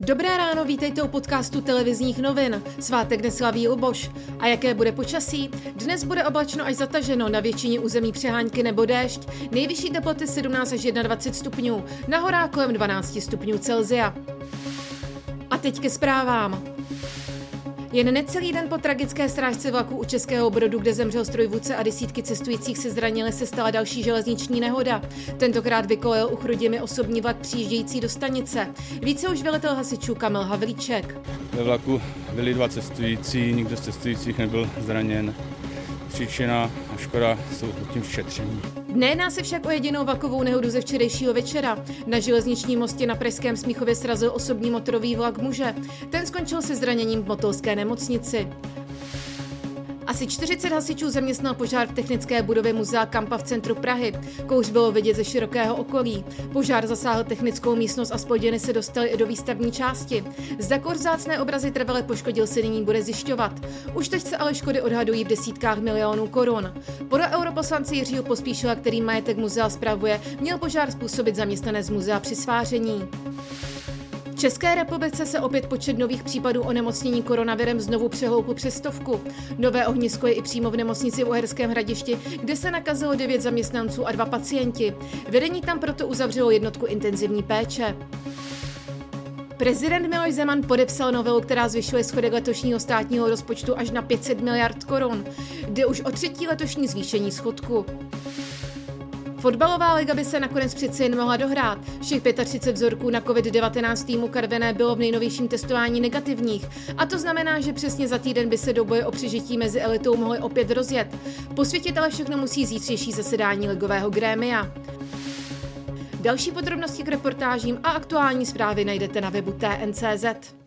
Dobré ráno, vítejte u podcastu televizních novin. Svátek neslaví Luboš. A jaké bude počasí? Dnes bude oblačno až zataženo, na většině území přehánky nebo déšť. Nejvyšší teploty 17 až 21 stupňů, na horách kolem 12 stupňů Celzia. A teď ke zprávám. Jen necelý den po tragické strážce vlaku u Českého Brodu, kde zemřel strojvůdce a desítky cestujících se zranili, se stala další železniční nehoda. Tentokrát vykolil u Chrudimi osobní vlak přijíždějící do stanice. Více už velitel hasičů Kamil Havlíček. Ve vlaku byli dva cestující, nikdo z cestujících nebyl zraněn. Příčina a škoda jsou tím šetření. Nejedná se však o jedinou vlakovou nehodu ze včerejšího večera. Na železničním mostě na Pražském Smíchově srazil osobní motorový vlak muže. Ten skončil se zraněním v motolské nemocnici. Asi 40 hasičů zaměstnal požár v technické budově muzea Kampa v centru Prahy. Kouř bylo vidět ze širokého okolí. Požár zasáhl technickou místnost a spoděny se dostaly i do výstavní části. Zda korzácné obrazy trvale poškodil se nyní bude zjišťovat. Už teď se ale škody odhadují v desítkách milionů korun. Podle europoslanci Jiřího Pospíšila, který majetek muzea spravuje, měl požár způsobit zaměstnanec muzea při sváření. V České republice se opět počet nových případů onemocnění koronavirem znovu přehoupl přes stovku. Nové ohnisko je i přímo v nemocnici v Uherském hradišti, kde se nakazilo 9 zaměstnanců a dva pacienti. Vedení tam proto uzavřelo jednotku intenzivní péče. Prezident Miloš Zeman podepsal novelu, která zvyšuje schodek letošního státního rozpočtu až na 500 miliard korun. Jde už o třetí letošní zvýšení schodku. Fotbalová liga by se nakonec přeci jen mohla dohrát. Všech 35 vzorků na COVID-19 týmu Karvené bylo v nejnovějším testování negativních. A to znamená, že přesně za týden by se do boje o přežití mezi elitou mohly opět rozjet. Posvětit ale všechno musí zítřejší zasedání ligového grémia. Další podrobnosti k reportážím a aktuální zprávy najdete na webu TNCZ.